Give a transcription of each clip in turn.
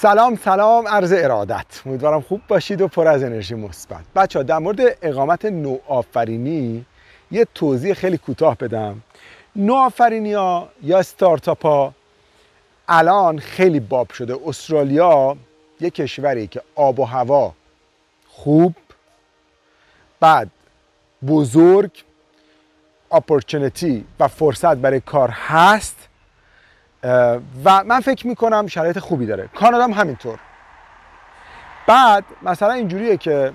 سلام سلام عرض ارادت. امیدوارم خوب باشید و پر از انرژی مثبت. بچه ها در مورد اقامت نوآفرینی یه توضیح خیلی کوتاه بدم. نوآفرینی ها یا ستارتاپ ها الان خیلی باب شده. استرالیا یه کشوری که آب و هوا خوب بعد بزرگ اپورتونتی و فرصت برای کار هست. و من فکر می‌کنم شرایط خوبی داره. کانادا هم همینطور. بعد مثلا اینجوریه که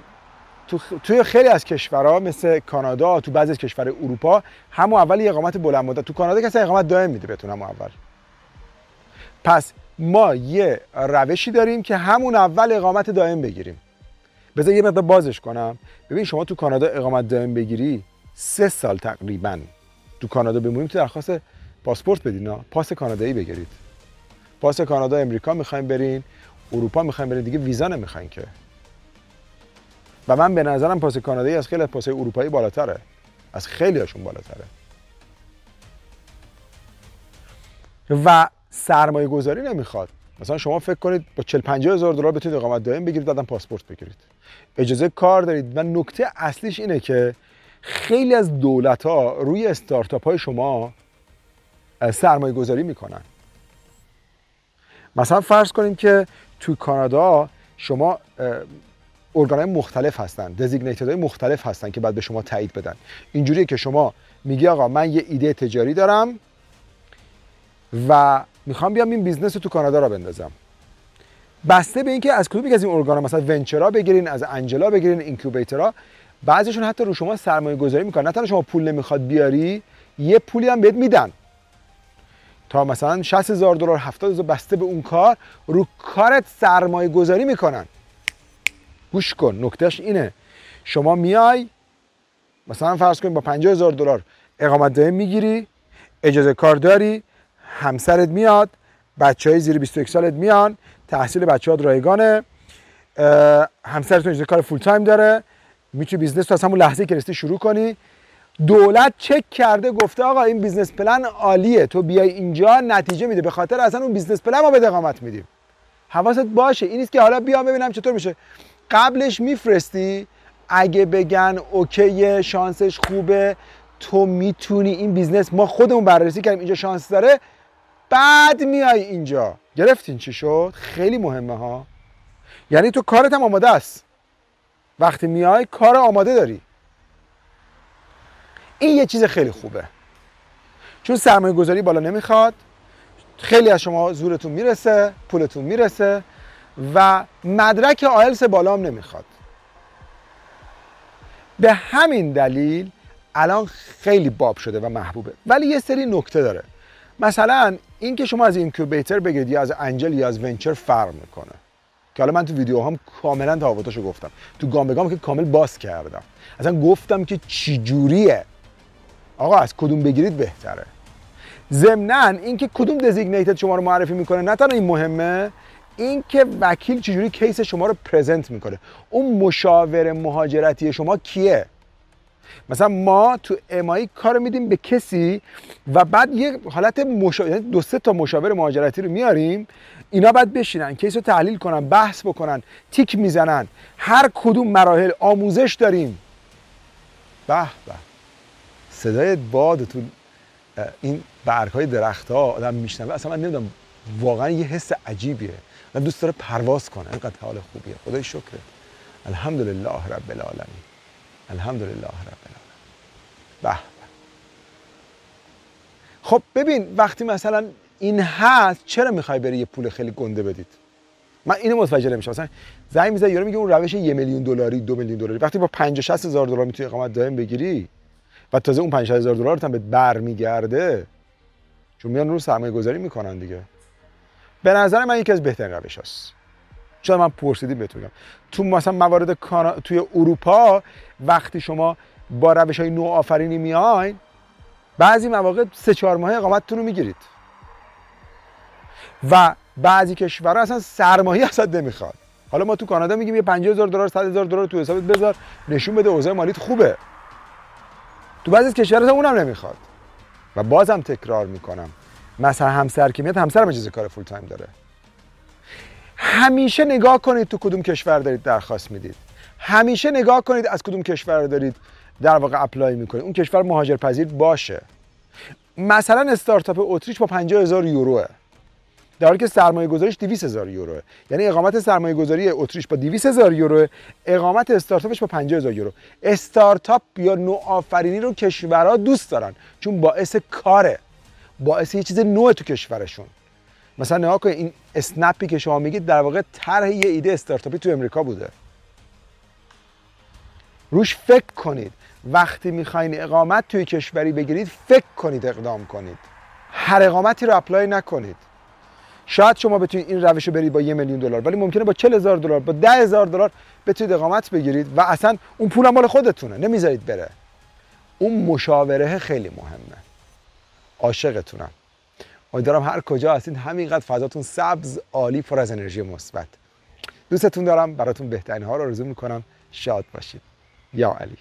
تو توی خیلی از کشورها مثل کانادا تو بعضی از کشور اروپا همون اول اقامت بلند مدت. تو کانادا کسی اقامت دائم میده بهتون اول. پس ما یه روشی داریم که همون اول اقامت دائم بگیریم. بذار یه مقدار بازش کنم. ببین شما تو کانادا اقامت دائم بگیری سه سال تقریبا. تو کانادا بمونیم تو درخواست پاسپورت بدین پاس کانادایی بگیرید. پاس کانادا امریکا می‌خوایم برین اروپا می‌خوایم برین دیگه ویزا نمی‌خواین که. و من به نظرم پاس کانادایی از خیلی پاس اروپایی بالاتره. از خیلی هاشون بالاتره. و سرمایه گذاری نمی‌خواد. مثلا شما فکر کنید با 40 50 هزار دلار بتونید اقامت دائم بگیرید بعدم پاسپورت بگیرید. اجازه کار دارید. و نکته اصلیش اینه که خیلی از دولت ها روی استارتاپ های شما سرمایه گذاری می‌کنن. مثلا فرض کنیم که تو کانادا شما ارگانهای مختلف هستن designated های مختلف هستن که بعد به شما تایید بدن. اینجوریه که شما میگی آقا من یه ایده تجاری دارم و می‌خوام بیام این business رو تو کانادا راه بندازم. بسته به اینکه از کدوم از این ارگان مثلا venture ا بگیرین از angel ا بگیرین incubator ا بعضیشون حتی رو شما سرمایه گذاری می‌کنن. نه تنها شما پول نمی‌خواد بیاری یه پولی هم بهت میدن. تا مثلا 60 هزار دلار 70 هزار بسته به اون کار رو کارت سرمایه گذاری می‌کنن. گوش کن نکتهش اینه. شما میای مثلا فرض کن با 50 هزار دلار اقامت دائم می‌گیری اجازه کار داری همسرت میاد بچه های زیر 21 سالت میان تحصیل بچه ها رایگانه همسرتون اجازه کار full time داره می‌تونی business تو از همون لحظه که رسیدی شروع کنی. دولت چک کرده گفته آقا این business plan عالیه. تو بیای اینجا نتیجه میده. به خاطر اصلا اون business plan ما بهت اقامت میدیم. حواست باشه. این نیست که حالا بیام ببینم چطور میشه. قبلش میفرستی. اگه بگن OK شانسش خوبه تو می‌تونی این business ما خودمون بررسی کردیم اینجا شانس داره. بعد میای اینجا. گرفتین چی شد؟ خیلی مهمه ها. یعنی تو کارت هم آماده است. وقتی میای کار آماده داری. این یه چیز خیلی خوبه. چون سرمایه گذاری بالا نمی‌خواد خیلی از شما زورتون می‌رسه پولتون می‌رسه و مدرک آیلس بالا هم نمی‌خواد. به همین دلیل الان خیلی باب شده و محبوبه. ولی یه سری نکته داره. مثلا اینکه شما از اینکوبیتر بگید یا از انجل یا از ونچر فرق می‌کنه. که حالا من تو ویدیو هم کاملا تفاوتاشو گفتم. تو گام به گام که کامل باز کردم. اصلا گفتم که چی جوریه آقا از کدوم بگیرید بهتره. ضمنا اینکه کدوم دزیگنیتد شما رو معرفی می‌کنه نه تنها این مهمه اینکه وکیل چجوری کیس شما رو پرزنت می‌کنه. اون مشاور مهاجرتی شما کیه؟ مثلا ما تو امایی کار میدیم به کسی و بعد یه حالت مشاور یعنی دو سه تا مشاور مهاجرتی رو میاریم اینا بعد بشینن کیس رو تحلیل کنن بحث بکنن تیک می‌زنن. هر کدوم مراحل آموزش داریم. به به. صدای باد تو این برگ های درخت ها آدم میشنوه. اصلا من نمی‌دونم واقعا یه حس عجیبیه. من دوست داره پرواز کنه. اینقدر حال خوبیه. خدای شکره الحمدلله رب العالمین. الحمدلله رب العالمین. به خب ببین وقتی مثلا این هست چرا می‌خوای بری یه پول خیلی گنده بدید؟ من اینو متوجه نمیشم. مثلا زنگ می‌زنه یارو میگه اون روش یه میلیون دلاری دو میلیون دلاری. وقتی با 50 60 هزار دلار می‌تونی اقامت دائم بگیری و تازه اون 50 هزار دلار هم بهت برمیگرده چون میان رو سرمایه گذاری می‌کنن دیگه. به نظر من یکی از بهترین روش هست چون من پرسیدی میگم. تو مثلا موارد توی اروپا وقتی شما با روش های آفرینی میاین بعضی مواقع سه چهار ماه اقامتتون رو می‌گیرید. و بعضی کشورها اصلا سرمایه اصلا نمی‌خواد. حالا ما تو کانادا میگیم یه 50000 دلار 100000 دلار تو حسابت بذار نشون بده اوضاع مالیت خوبه. تو بعضی از کشورها اونم نمی‌خواد. و بازم تکرار می‌کنم. مثلا همسر که میاد همسرم اجازه کار فول تایم داره. همیشه نگاه کنید تو کدوم کشور دارید درخواست می‌دید. همیشه نگاه کنید از کدوم کشور دارید در واقع apply می‌کنید. اون کشور مهاجرپذیر باشه. مثلا استارتاپ اتریش با 50 هزار یوروه. در حالی که سرمایه گذاریش 200 هزار یوروه. یعنی اقامت سرمایه گذاری اتریش با 200 هزار یوروه اقامت استارتاپش با 50 هزار یورو. استارتاپ یا نوآفرینی رو کشورها دوست دارن چون باعث کاره. باعث یه چیز نو تو کشورشون. مثلا نگاه کنید این اسنپی که شما میگید در واقع طرح یه ایده استارتاپی تو امریکا بوده. روش فکر کنید. وقتی می‌خواین اقامت توی کشوری بگیرید فکر کنید اقدام کنید. هر اقامتی رو اپلای نکنید. شاید شما بتونید این روش رو برید با یه میلیون دلار ولی ممکنه با 40 هزار دلار با ده هزار دلار بتونید اقامت بگیرید و اصلا اون پول مال خودتونه نمی‌ذارید بره. اون مشاوره خیلی مهمه. عاشقتونم. امیدوارم هر کجا هستین همینقدر فضاتون سبز عالی پر از انرژی مثبت. دوستتون دارم براتون بهترین ها رو آرزو می‌کنم. شاد باشید یا علی.